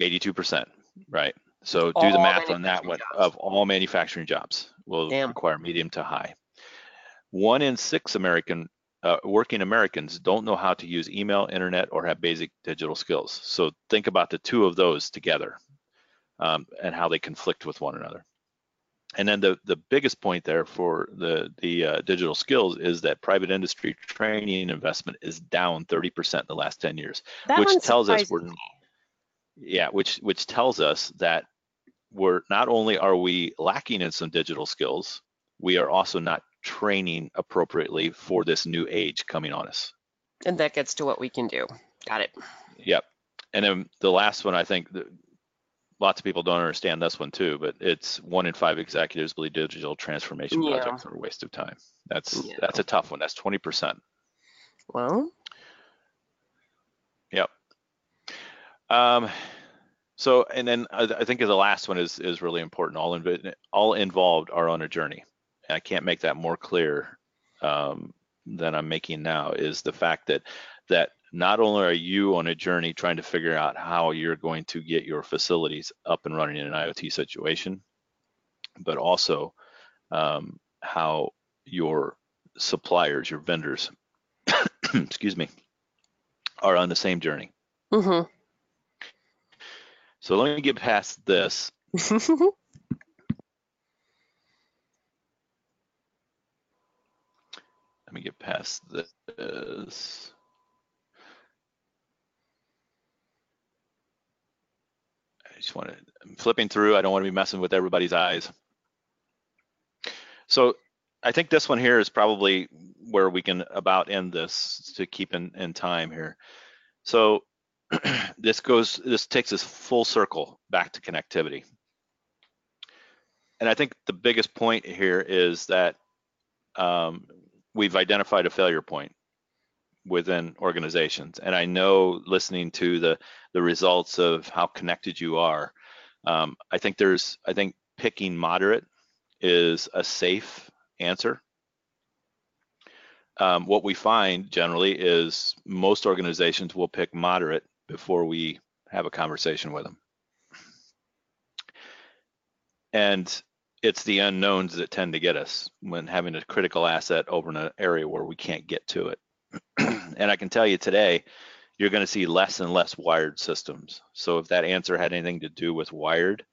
82%, right. So do the math on that one. jobs. Of all manufacturing jobs will Damn. require medium to high. One in six American uh, working Americans don't know how to use email, internet, or have basic digital skills. So think about the two of those together um, and how they conflict with one another. And then the, the biggest point there for the, the uh, digital skills is that private industry training investment is down 30% in the last 10 years That which tells us we're. Yeah which which tells us that we're not only are we lacking in some digital skills we are also not training appropriately for this new age coming on us And that gets to what we can do. Got it. yep and then the last one i think lots of people don't understand this one too but it's one in five executives believe digital transformation Yeah. projects are a waste of time that's Yeah. that's a tough one that's 20% Well, Yep. Um, so, and then I, I think the last one is is really important. All inv- all involved are on a journey. I can't make that more clear um, than I'm making now. Is the fact that that not only are you on a journey trying to figure out how you're going to get your facilities up and running in an IoT situation, but also um, how your suppliers, your vendors, excuse me, are on the same journey. hmm So let me get past this. Let me get past this. I just want to, I'm flipping through. I don't want to be messing with everybody's eyes. So I think this one here is probably where we can about end this to keep in, in time here. So this goes, this takes us full circle back to connectivity. And I think the biggest point here is that um, we've identified a failure point within organizations. And I know listening to the the results of how connected you are, um, I think there's I think picking moderate is a safe answer. Um, what we find generally is most organizations will pick moderate before we have a conversation with them. And it's the unknowns that tend to get us when having a critical asset over in an area where we can't get to it. and I can tell you today, you're going to see less and less wired systems. So if that answer had anything to do with wired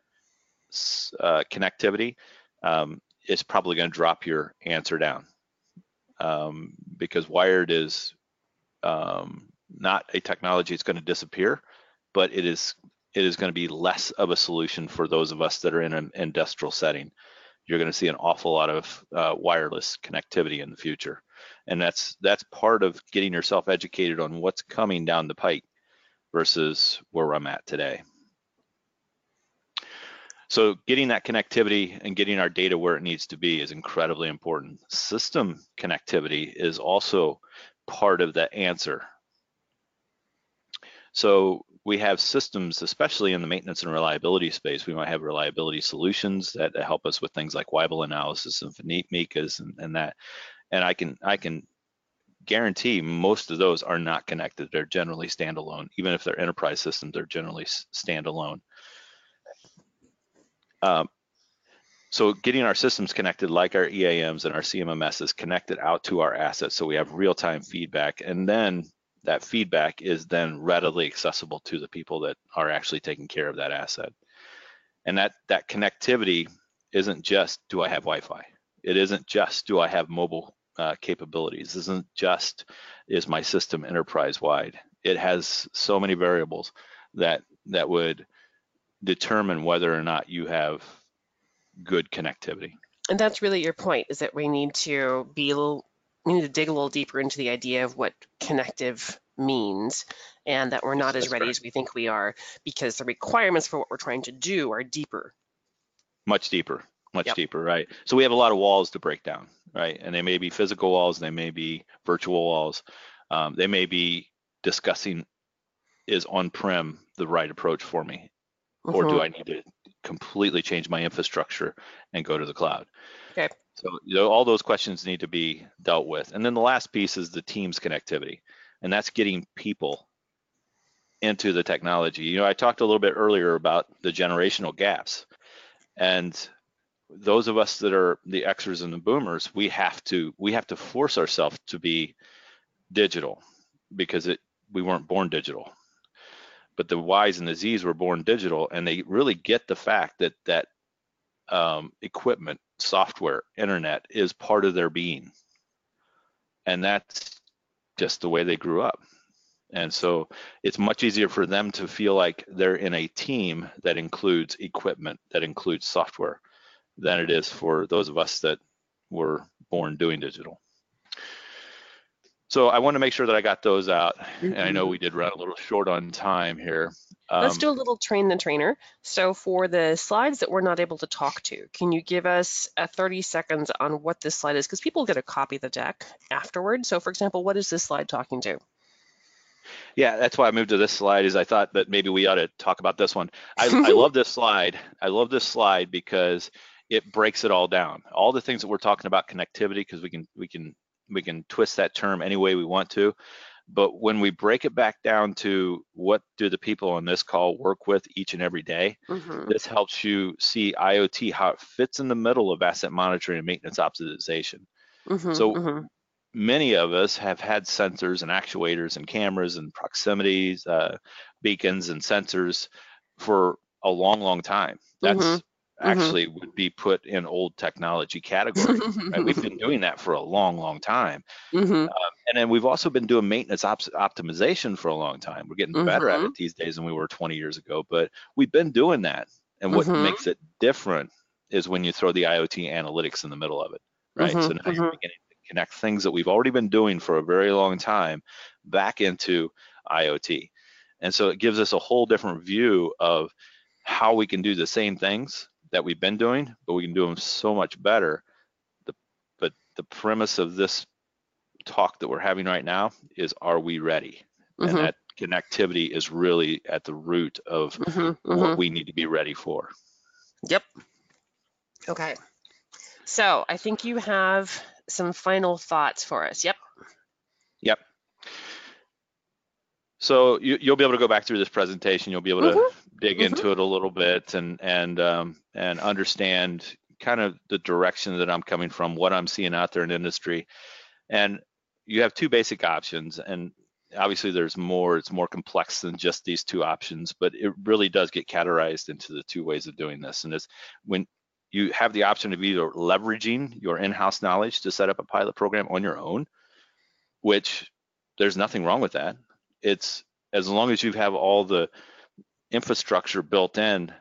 uh, connectivity, um, it's probably going to drop your answer down um, because wired is um, not a technology that's going to disappear, but it is it is going to be less of a solution for those of us that are in an industrial setting. You're going to see an awful lot of uh, wireless connectivity in the future, and that's that's part of getting yourself educated on what's coming down the pike versus where I'm at today. So getting that connectivity and getting our data where it needs to be is incredibly important. System connectivity is also part of the answer. So we have systems, especially in the maintenance and reliability space, we might have reliability solutions that, help us with things like Weibull analysis and Mikas and, and that. And I can I can guarantee most of those are not connected. They're generally standalone. Even if they're enterprise systems, they're generally standalone. Um, so getting our systems connected like our EAMs and our CMMSs connected out to our assets so we have real-time feedback and then that feedback is then readily accessible to the people that are actually taking care of that asset. And that, that connectivity isn't just, do I have Wi-Fi? It isn't just, do I have mobile uh, capabilities? It isn't just, is my system enterprise-wide? It has so many variables that, that would determine whether or not you have good connectivity. And that's really your point, is that we need to be we need to dig a little deeper into the idea of what connective means and that we're not as That's ready right. as we think we are because the requirements for what we're trying to do are deeper. Much deeper, much Yep. deeper, right? So we have a lot of walls to break down, right? And they may be physical walls, they may be virtual walls, um, they may be discussing is on-prem the right approach for me, or Mhm. do I need to completely change my infrastructure and go to the cloud? Okay. So you know, all those questions need to be dealt with. And then the last piece is the team's connectivity, and that's getting people into the technology. You know, I talked a little bit earlier about the generational gaps, and those of us that are the Xers and the Boomers, we have to we have to force ourselves to be digital because it we weren't born digital. But the Ys and the Zs were born digital, and they really get the fact that that um, equipment, software, internet is part of their being, and that's just the way they grew up. And so it's much easier for them to feel like they're in a team that includes equipment, that includes software, than it is for those of us that were born doing digital. So I want to make sure that I got those out. Mm-hmm. And I know mm-hmm. we did run a little short on time here. Um, Let's do a little train the trainer. So for the slides that we're not able to talk to, can you give us a 30 seconds on what this slide is? Because people get a copy of the deck afterwards. So for example, what is this slide talking to? Yeah, that's why I moved to this slide is I thought that maybe we ought to talk about this one. I, I love this slide. I love this slide because it breaks it all down. All the things that we're talking about connectivity, because we can we can we can twist that term any way we want to. But when we break it back down to what do the people on this call work with each and every day, mm-hmm. this helps you see IoT how it fits in the middle of asset monitoring and maintenance optimization. Mm-hmm, so mm-hmm. many of us have had sensors and actuators and cameras and proximities, uh, beacons and sensors for a long, long time. That's mm-hmm mm-hmm. actually would be put in old technology category. right? We've been doing that for a long, long time. Mm-hmm. Um, and then we've also been doing maintenance op- optimization for a long time. We're getting mm-hmm. better at mm-hmm. it these days than we were 20 years ago, but we've been doing that. And what mm-hmm. makes it different is when you throw the IoT analytics in the middle of it, right? So now you're beginning to connect things that we've already been doing for a very long time back into IoT. And so it gives us a whole different view of how we can do the same things that we've been doing, but we can do them so much better. The, but the premise of this talk that we're having right now is are we ready? Mm-hmm. And that connectivity is really at the root of mm-hmm, what mm-hmm. we need to be ready for. Yep. Okay. So I think you have some final thoughts for us. Yep. Yep. So you, will be able to go back through this presentation. You'll be able to mm-hmm. dig mm-hmm. into it a little bit and and um, and understand kind of the direction that I'm coming from, what I'm seeing out there in industry. And you have two basic options, and obviously there's more. It's more complex than just these two options, but it really does get categorized into the two ways of doing this. And it's when you have the option of either leveraging your in-house knowledge to set up a pilot program on your own, which there's nothing wrong with that it's as long as you have all the infrastructure built in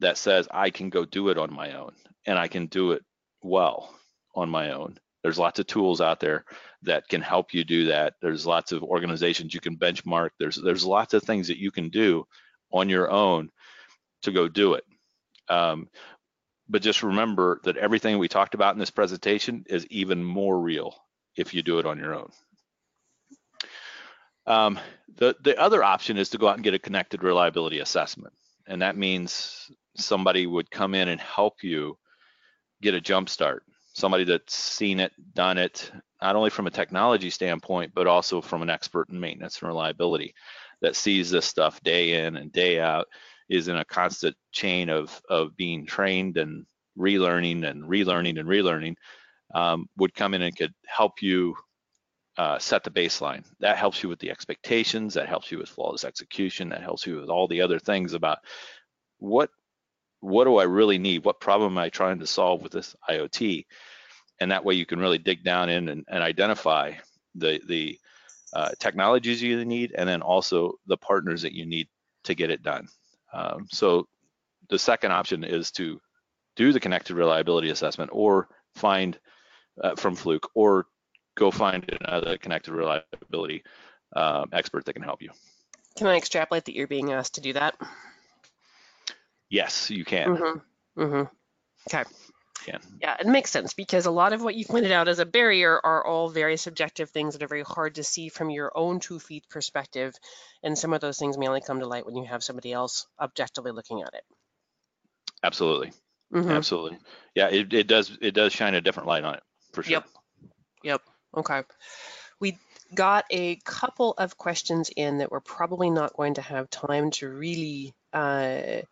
that says I can go do it on my own and I can do it well on my own. There's lots of tools out there that can help you do that. There's lots of organizations you can benchmark. There's there's lots of things that you can do on your own to go do it. Um, but just remember that everything we talked about in this presentation is even more real if you do it on your own. Um, the, the other option is to go out and get a connected reliability assessment. And that means somebody would come in and help you get a jump start. Somebody that's seen it, done it, not only from a technology standpoint, but also from an expert in maintenance and reliability that sees this stuff day in and day out, is in a constant chain of, of being trained and relearning and relearning and relearning, um, would come in and could help you uh, set the baseline. That helps you with the expectations. That helps you with flawless execution. That helps you with all the other things about what what do I really need? What problem am I trying to solve with this IoT? And that way you can really dig down in and, and identify the the uh, technologies you need, and then also the partners that you need to get it done. Um, so the second option is to do the connected reliability assessment or find uh, from Fluke or go find another connected reliability um, expert that can help you. Can I extrapolate that you're being asked to do that? Yes, you can. Mm-hmm. Mm-hmm. Okay. Can. Yeah, it makes sense because a lot of what you pointed out as a barrier are all very subjective things that are very hard to see from your own two feet perspective. And some of those things may only come to light when you have somebody else objectively looking at it. Absolutely. Mhm. Absolutely. Yeah, it, it does it does shine a different light on it for sure. Yep. Yep. Okay. We got a couple of questions in that we're probably not going to have time to really uh,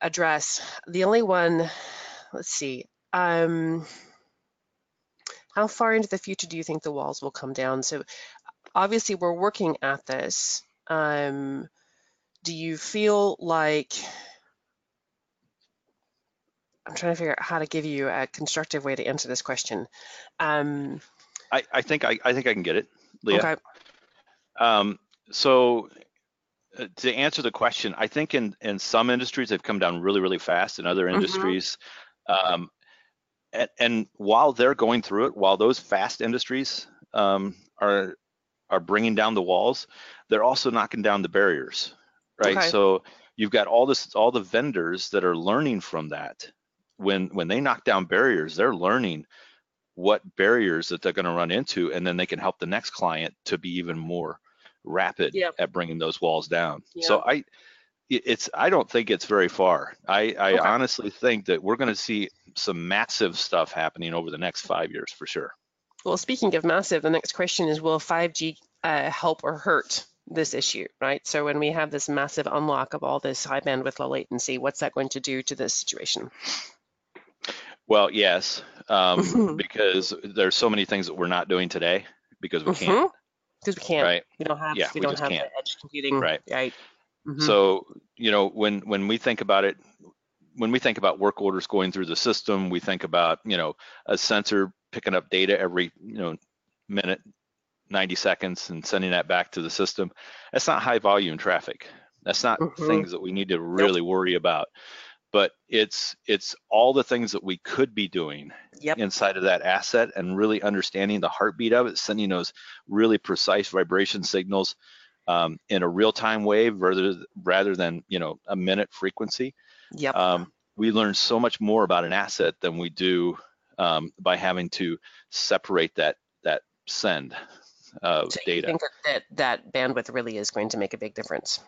address. The only one, let's see. Um, how far into the future do you think the walls will come down? So obviously we're working at this. Um, do you feel like I'm trying to figure out how to give you a constructive way to answer this question. Um, I, I think I, I think I can get it, Leah. okay. Um, so uh, to answer the question, I think in in some industries they've come down really really fast. In other Mhm. industries, um, and, and while they're going through it, while those fast industries um, are are bringing down the walls, they're also knocking down the barriers, right? Okay. So you've got all this all the vendors that are learning from that. When when they knock down barriers, they're learning what barriers that they're going to run into, and then they can help the next client to be even more rapid Yep. at bringing those walls down. So I, it's I don't think it's very far. I, I Okay. honestly think that we're going to see some massive stuff happening over the next five years for sure. Well, speaking of massive, the next question is will 5G uh, help or hurt this issue, right? So when we have this massive unlock of all this high bandwidth, low latency, what's that going to do to this situation? Well, yes, um, Mhm. because there's so many things that we're not doing today because we can't, Because we can't. right? We don't have. Yeah, we, we don't have can't. the edge computing. Right. Right. Mhm. So, you know, when when we think about it, when we think about work orders going through the system, we think about, you know, a sensor picking up data every, you know, minute, 90 seconds and sending that back to the system. That's not high volume traffic. That's not Mhm. things that we need to really worry about. But it's it's all the things that we could be doing Yep. inside of that asset and really understanding the heartbeat of it, sending those really precise vibration signals um, in a real-time wave rather rather than you know a minute frequency. Yep. Um, we learn so much more about an asset than we do um, by having to separate that that send of so you data. think that, that that bandwidth really is going to make a big difference?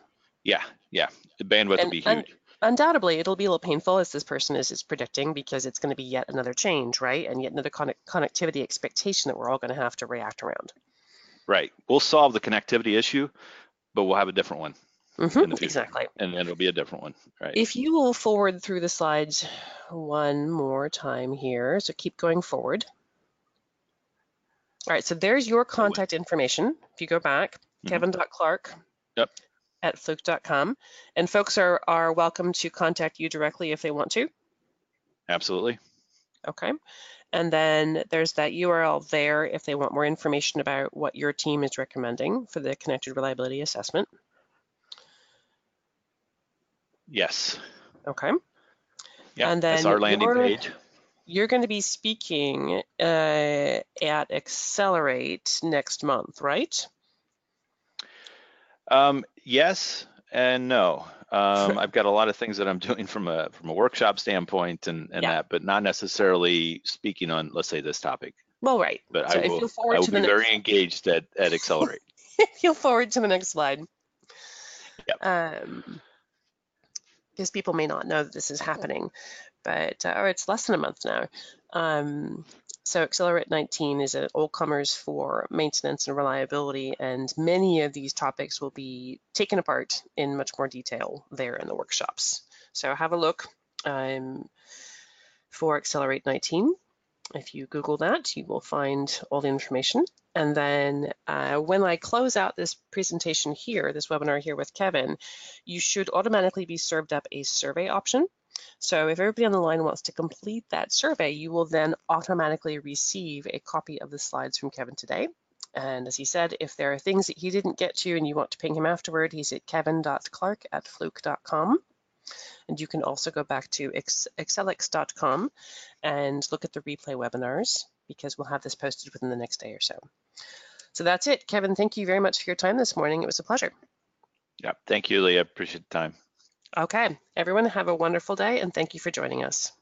Yeah, yeah, the bandwidth And- will be and- huge. Undoubtedly, it'll be a little painful as this person is, is predicting because it's going to be yet another change, right? And yet another connect- connectivity expectation that we're all going to have to react around. Right. We'll solve the connectivity issue, but we'll have a different one, In the future. Exactly. and then it'll be a different one. Right. If you will forward through the slides one more time here, so keep going forward. All right, so there's your contact information. If you go back, Mhm. kevin.clark Yep. At fluke.com. And folks are, are welcome to contact you directly if they want to. Absolutely. Okay. And then there's that URL there if they want more information about what your team is recommending for the connected reliability assessment. Yes. Okay. Yeah. And that's then our landing your- page. You're going to be speaking uh, at Xcelerate next month, right? Um, yes and no. Um, I've got a lot of things that I'm doing from a from a workshop standpoint and, and Yeah. that, but not necessarily speaking on, let's say, this topic. Well, right. But So I will, forward I will to be very engaged at, at Xcelerate. you'll forward to the next slide. Yep. Um, because people may not know that this is happening, but uh, or it's less than a month now. Um, so Xcelerate 19 is an all comers for maintenance and reliability, and many of these topics will be taken apart in much more detail there in the workshops. So have a look um, for Xcelerate 19. If you Google that, you will find all the information. And then uh, when I close out this presentation here, this webinar here with Kevin, you should automatically be served up a survey option. So if everybody on the line wants to complete that survey, you will then automatically receive a copy of the slides from Kevin today. And as he said, if there are things that he didn't get to and you want to ping him afterward, he's at kevin.clark at fluke.com. And you can also go back to excelix.com and look at the replay webinars because we'll have this posted within the next day or so. So that's it. Kevin, thank you very much for your time this morning. It was a pleasure. Yeah. Thank you, Leah. Appreciate the time. Okay, everyone have a wonderful day and thank you for joining us.